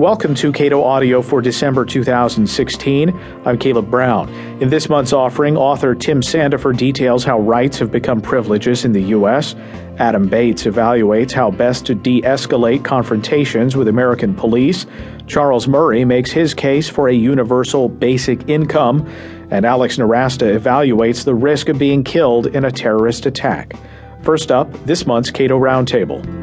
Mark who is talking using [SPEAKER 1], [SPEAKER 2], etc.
[SPEAKER 1] Welcome to Cato Audio for December 2016. I'm Caleb Brown. In this month's offering, author Tim Sandefur details how rights have become privileges in the U.S. Adam Bates evaluates how best to de escalate confrontations with American police. Charles Murray makes his case for a universal basic income. And Alex Nowrasteh evaluates the risk of being killed in a terrorist attack. First up, this month's Cato Roundtable.